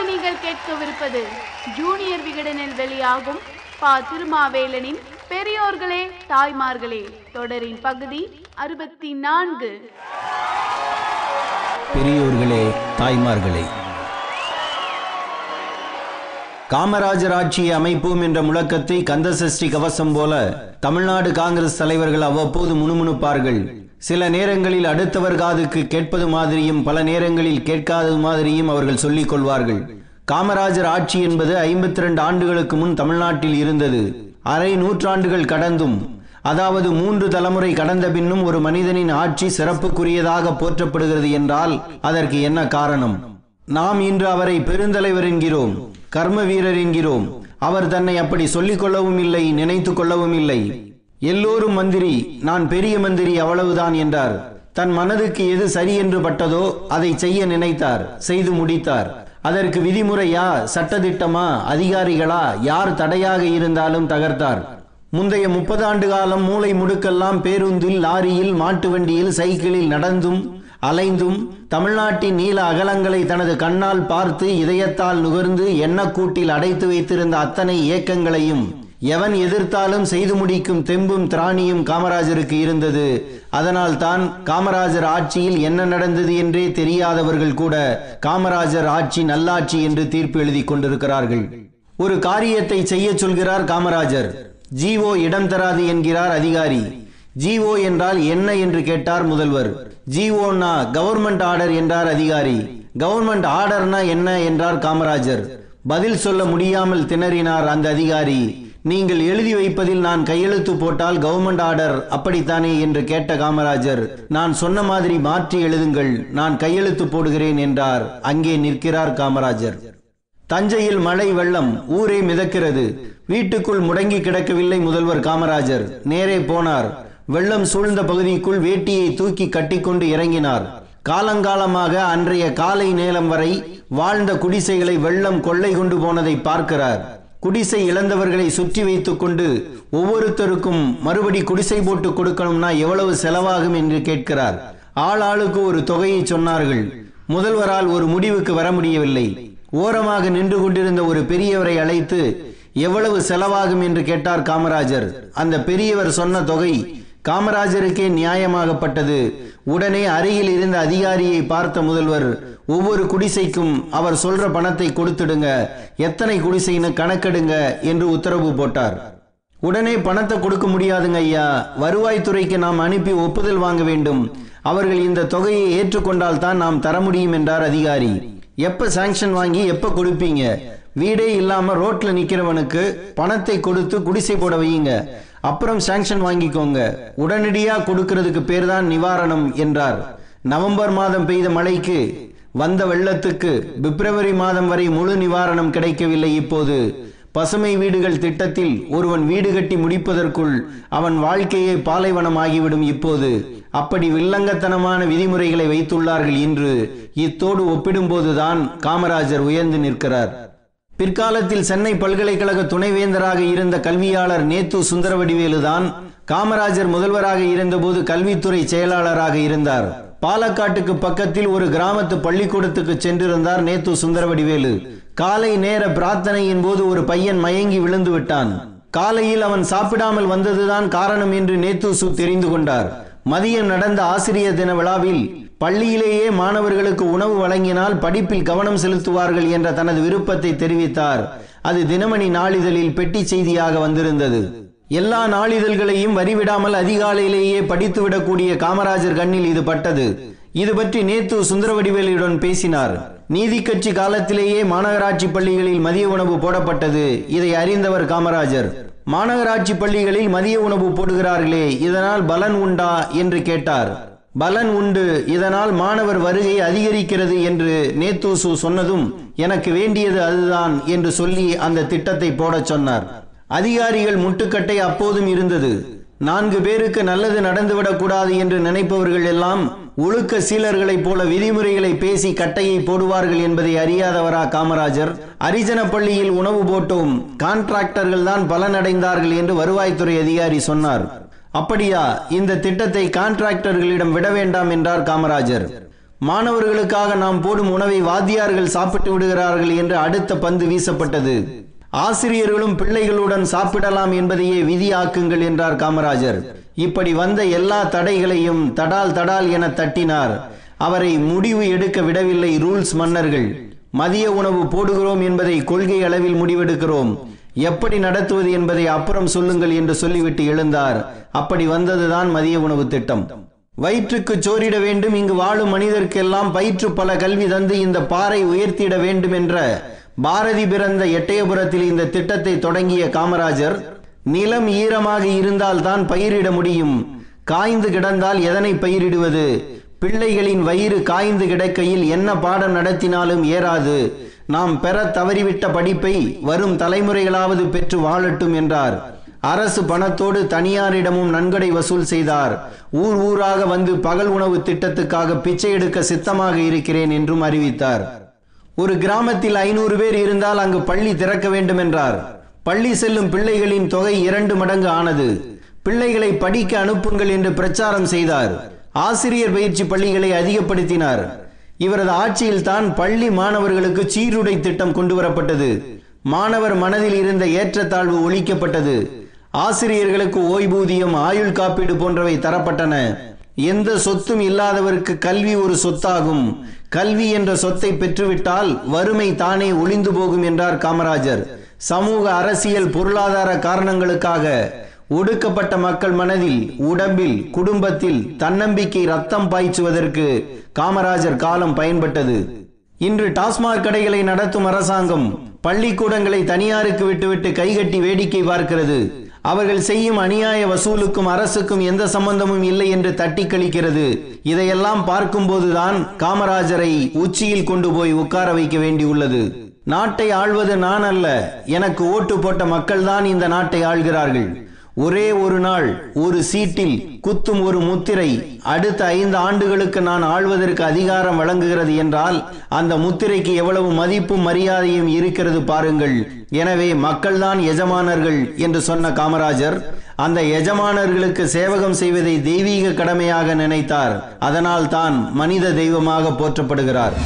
இப்போது நீங்கள் கேட்கவிருப்பது ஜூனியர் விகடனில் வெளியாகும் பா. திருமாவேலனின் பெரியோர்களே தாய்மார்களே தொடரின் பகுதி அறுபத்தி நான்கு பெரியோர்களே தாய்மார்களே. காமராஜர் ஆட்சியை அமைப்போம் என்ற முழக்கத்தை கந்தசஷ்டி கவசம் போல தமிழ்நாடு காங்கிரஸ் தலைவர்கள் அவ்வப்போது முணுமுணுப்பார்கள். சில நேரங்களில் அடுத்தவர் காதுக்கு கேட்பது மாதிரியும் பல நேரங்களில் கேட்காதது மாதிரியும் அவர்கள் சொல்லிக் கொள்வார்கள். காமராஜர் ஆட்சி என்பது ஐம்பத்தி ரெண்டு ஆண்டுகளுக்கு முன் தமிழ்நாட்டில் இருந்தது. அரை நூற்றாண்டுகள் கடந்தும் அதாவது மூன்று தலைமுறை கடந்த பின்னும் ஒரு மனிதனின் ஆட்சி சிறப்புக்குரியதாக போற்றப்படுகிறது என்றால் அதற்கு என்ன காரணம்? நாம் இன்று அவரை பெருந்தலைவர் என்கிறோம் கர்ம வீரர் என்கிறோம். அவர் தன்னை அப்படி சொல்லிக் கொள்ளவும் இல்லை நினைத்து கொள்ளவும் இல்லை. எல்லோரும் மந்திரி நான் பெரிய மந்திரி அவ்வளவுதான் என்றார். தன் மனதுக்கு எது சரி என்று பட்டதோ அதை செய்ய நினைத்தார் செய்து முடித்தார். அதற்கு விதிமுறையா சட்டதிட்டமா அதிகாரிகளா யார் தடையாக இருந்தாலும் தகர்த்தார். முந்தைய முப்பது ஆண்டு காலம் மூளை முடுக்கெல்லாம் பேருந்தில் லாரியில் மாட்டு வண்டியில் சைக்கிளில் நடந்தும் அலைந்தும் தமிழ்நாட்டின் நீல அகலங்களை தனது கண்ணால் பார்த்து இதயத்தால் நுகர்ந்து எண்ணக்கூட்டில் அடைத்து வைத்திருந்த அத்தனை இயக்கங்களையும் எவன் எதிர்த்தாலும் செய்து முடிக்கும் தெம்பும் திராணியும் காமராஜருக்கு இருந்தது. அதனால் தான் காமராஜர் ஆட்சியில் என்ன நடந்தது என்றே தெரியாதவர்கள் கூட காமராஜர் ஆட்சி நல்லாட்சி என்று தீர்ப்பு எழுதி கொண்டிருக்கிறார்கள். ஒரு காரியத்தை செய்ய சொல்கிறார் காமராஜர். ஜீவோ இடம் தராது என்கிறார் அதிகாரி. ஜிஓ என்றால் என்ன என்று கேட்டார் முதல்வர். ஜிஓனா கவர்மெண்ட் ஆர்டர் என்றார் அதிகாரி. கவர்மெண்ட் ஆர்டர்னா என்ன என்றார் காமராஜர். பதில் சொல்ல முடியாமல் திணறினார் அந்த அதிகாரி. நீங்கள் எழுதி வைப்பதில் நான் கையெழுத்து போட்டால் கவர்மெண்ட் ஆர்டர் அப்படித்தானே என்று கேட்ட காமராஜர் நான் சொன்ன மாதிரி மாற்றி எழுதுங்கள் நான் கையெழுத்து போடுகிறேன் என்றார். அங்கே நிற்கிறார் காமராஜர். தஞ்சையில் மழை வெள்ளம் ஊரே மிதக்கிறது. வீட்டுக்குள் முடங்கி கிடக்கவில்லை முதல்வர் காமராஜர். நேரே போனார். வெள்ளம் சூழ்ந்த பகுதிக்குள் வேட்டியை தூக்கி கட்டிக்கொண்டு இறங்கினார். காலங்காலமாக அன்றைய காலை நேரம் வரை வாழ்ந்த குடிசைகளை வெள்ளம் கொள்ளை கொண்டு போனதை பார்க்கிறார். குடிசை இழந்தவர்களை சுற்றி வைத்துக் கொண்டு ஒவ்வொருத்தருக்கும் மறுபடி குடிசை போட்டு கொடுக்கணும்னா எவ்வளவு செலவாகும் என்று கேட்கிறார். ஆள் ஆளுக்கு ஒரு தொகையை சொன்னார்கள். முதல்வரால் ஒரு முடிவுக்கு வர முடியவில்லை. ஓரமாக நின்று கொண்டிருந்த ஒரு பெரியவரை அழைத்து எவ்வளவு செலவாகும்? என்று கேட்டார் காமராஜர். அந்த பெரியவர் சொன்ன தொகை காமராஜருக்கே நியாயமாகப்பட்டது. உடனே அருகில் இருந்த அதிகாரியை பார்த்த முதல்வர் ஒவ்வொரு குடிசைக்கும் அவர் சொல்ற பணத்தை கொடுத்துடுங்க. எத்தனை குடிசைன்னு கணக்கெடுங்க என்று உத்தரவு போட்டார். உடனே பணத்தை கொடுக்க முடியாதுங்க ஐயா. வருவாய்த்துறைக்கு நாம் அனுப்பி ஒப்புதல் வாங்க வேண்டும். அவர்கள் இந்த தொகையை ஏற்றுக்கொண்டால் தான் நாம் தர முடியும் என்றார் அதிகாரி. எப்ப சாங்ஷன் வாங்கி எப்ப கொடுப்பீங்க? வீடே இல்லாம ரோட்ல நிக்கிறவனுக்கு பணத்தை கொடுத்து குடிசை போட வையுங்க. அப்புறம் சாங்ஷன் வாங்கிக்கோங்க. உடனடியா கொடுக்கிறதுக்கு பேர் தான் நிவாரணம் என்றார். நவம்பர் மாதம் பெய்த மழைக்கு வந்த வெள்ளத்துக்கு பிப்ரவரி மாதம் வரை முழு நிவாரணம் கிடைக்கவில்லை இப்போது. பசுமை வீடுகள் திட்டத்தில் ஒருவன் வீடு கட்டி முடிப்பதற்குள் அவன் வாழ்க்கையே பாலைவனம் ஆகிவிடும் இப்போது. அப்படி வில்லங்கத்தனமான விதிமுறைகளை வைத்துள்ளார்கள் இன்று. இத்தோடு ஒப்பிடும்போதுதான் காமராஜர் உயர்ந்து நிற்கிறார். பிற்காலத்தில் சென்னை பல்கலைக்கழக துணைவேந்தராக இருந்த கல்வியாளர் நேத்து சுந்தரவடிவேலுதான் காமராஜர் முதல்வராக இருந்தபோது கல்வித்துறை செயலாளராக இருந்தார். பாலக்காட்டுக்கு பக்கத்தில் ஒரு கிராமத்து பள்ளிக்கூடத்துக்கு சென்றிருந்தார் நேத்து சுந்தரவடிவேலு. காலை நேர பிரார்த்தனையின் போது ஒரு பையன் மயங்கி விழுந்து விட்டான். காலையில் அவன் சாப்பிடாமல் வந்ததுதான் காரணம் என்று நேத்துசு தெரிந்து கொண்டார். மதியம் நடந்த ஆசிரியர் தின விழாவில் பள்ளியிலேயே மாணவர்களுக்கு உணவு வழங்கினால் படிப்பில் கவனம் செலுத்துவார்கள் என்ற தனது விருப்பத்தை தெரிவித்தார். அது தினமணி நாளிதழில் பெட்டி செய்தியாக வந்திருந்தது. எல்லா நாளிதழ்களையும் வரிவிடாமல் அதிகாலையிலேயே படித்துவிடக்கூடிய காமராஜர் கண்ணில் இது பட்டது. இது பற்றி நேத்து சுந்தரவடிவேலியுடன் பேசினார். நீதி கட்சி காலத்திலேயே மாநகராட்சி பள்ளிகளில் மதிய உணவு போடப்பட்டது. இதை அறிந்தவர் காமராஜர். மாநகராட்சி பள்ளிகளில் மதிய உணவு போடுகிறார்களே இதனால் பலன் உண்டா என்று கேட்டார். பலன் உண்டு இதனால் மாணவர் வருகை அதிகரிக்கிறது என்று நேத்தூசு சொன்னதும் எனக்கு வேண்டியது அதுதான் என்று சொல்லி அந்த திட்டத்தை போடச் சொன்னார். அதிகாரிகள் முட்டுக்கட்டை அப்போதும் இருந்தது. நான்கு பேருக்கு நல்லது நடந்துவிடக் கூடாது என்று நினைப்பவர்கள் எல்லாம் ஒழுக்க சீலர்களைப் போல விதிமுறைகளை பேசி கட்டையை போடுவார்கள் என்பதை அறியாதவரா காமராஜர்? அரிஜன பள்ளியில் உணவு போட்டோம். கான்ட்ராக்டர்கள் தான் பலனடைந்தார்கள் என்று வருவாய்த்துறை அதிகாரி சொன்னார். அப்படியா? இந்த திட்டத்தை கான்ட்ராக்டர்களிடம் விட வேண்டாம் என்றார் காமராஜர். மாணவர்களுக்காக நாம் போடும் உணவை வாத்தியார்கள் சாப்பிட்டு விடுகிறார்கள் என்று அடுத்த பந்து வீசப்பட்டது. ஆசிரியர்களும் பிள்ளைகளுடன் சாப்பிடலாம் என்பதையே விதியாக்குங்கள் என்றார் காமராஜர். இப்படி வந்த எல்லா தடைகளையும் தடால் தடால் என தட்டினார். அவரை முடிவு எடுக்க விடவில்லை ரூல்ஸ் மன்னர்கள். மதிய உணவு போடுகிறோம் என்பதை கொள்கை அளவில் முடிவெடுக்கிறோம். எப்படி நடத்துவது என்பதை அப்புறம் சொல்லுங்கள் என்று சொல்லிவிட்டு எழுந்தார். அப்படி வந்ததுதான் மதிய உணவு திட்டம். வயிற்றுக்கு சோரிட வேண்டும் இங்கு வாழும் மனிதர்க்கெல்லாம் பயிற்று பல கல்வி தந்து இந்த பாறை உயர்த்திட வேண்டும் என்ற பாரதி பிறந்த எட்டயபுரத்தில் இந்த திட்டத்தை தொடங்கிய காமராஜர் நிலம் ஈரமாக இருந்தால் தான் பயிரிட முடியும். காய்ந்து கிடந்தால் எதனை பயிரிடுவது? பிள்ளைகளின் வயிறு காய்ந்து கிடக்கையில் என்ன பாடம் நடத்தினாலும் ஏறாது. நாம் பெற தவறிவிட்ட படிப்பை வரும் தலைமுறைகளாவது பெற்று வாழட்டும் என்றார். அரசு பணத்தோடு தனியாரிடமும் நன்கொடை வசூல் செய்தார். ஊர் ஊராக வந்து பகல் உணவு திட்டத்துக்காக பிச்சை எடுக்க சித்தமாக இருக்கிறேன் என்றும் அறிவித்தார். ஒரு கிராமத்தில் ஐநூறு பேர் இருந்தால் அங்கு பள்ளி திறக்க வேண்டும் என்றார் பள்ளி செல்லும் பிள்ளைகளின் தொகை இரண்டு மடங்கு ஆனது. பிள்ளைகளை படிக்க அனுப்புங்கள் என்று பிரச்சாரம் செய்தார். ஆசிரியர் பயிற்சி பள்ளிகளை அதிகப்படுத்தினார். இவரது ஆட்சியில் தான் பள்ளி மாணவர்களுக்கு சீருடை திட்டம் கொண்டு வரப்பட்டது மாணவர் மனதில் இருந்த ஏற்றத்தாழ்வு ஒழிக்கப்பட்டது. ஆசிரியர்களுக்கு ஓய்வூதியம் ஆயுள் காப்பீடு போன்றவை தரப்பட்டன. எந்த சொத்தும் இல்லாதவருக்கு கல்வி ஒரு சொத்தாகும். கல்வி என்ற சொத்தை பெற்றுவிட்டால் வறுமை தானே ஒளிந்து போகும் என்றார் காமராஜர். சமூக அரசியல் பொருளாதார காரணங்களுக்காக ஒடுக்கப்பட்ட மக்கள் மனதில் உடம்பில் குடும்பத்தில் தன்னம்பிக்கை ரத்தம் பாய்ச்சுவதற்கு காமராஜர் காலம் பயன்பட்டது. இன்று டாஸ்மாக் கடைகளை நடத்தும் அரசாங்கம் பள்ளிக்கூடங்களை தனியாருக்கு விட்டுவிட்டு கைகட்டி வேடிக்கை பார்க்கிறது. அவர்கள் செய்யும் அநியாய வசூலுக்கும் அரசுக்கும் எந்த சம்பந்தமும் இல்லை என்று தட்டி கழிக்கிறது இதையெல்லாம் பார்க்கும்போதுதான் காமராஜரை உச்சியில் கொண்டு போய் உட்கார வைக்க வேண்டியுள்ளது. நாட்டை ஆள்வது நான் அல்ல எனக்கு ஓட்டு போட்ட மக்கள்தான் இந்த நாட்டை ஆள்கிறார்கள். ஒரே ஒரு நாள் ஒரு சீட்டில் குத்தும் ஒரு முத்திரை அடுத்த ஐந்து ஆண்டுகளுக்கு நான் ஆழ்வதற்கு அதிகாரம் வழங்குகிறது என்றால் அந்த முத்திரைக்கு எவ்வளவு மதிப்பும் மரியாதையும் இருக்கிறது பாருங்கள். எனவே மக்கள்தான் எஜமானர்கள் என்று சொன்ன காமராஜர் அந்த எஜமானர்களுக்கு சேவகம் செய்வதை தெய்வீக கடமையாக நினைத்தார். அதனால் தான் மனித தெய்வமாக போற்றப்படுகிறார்.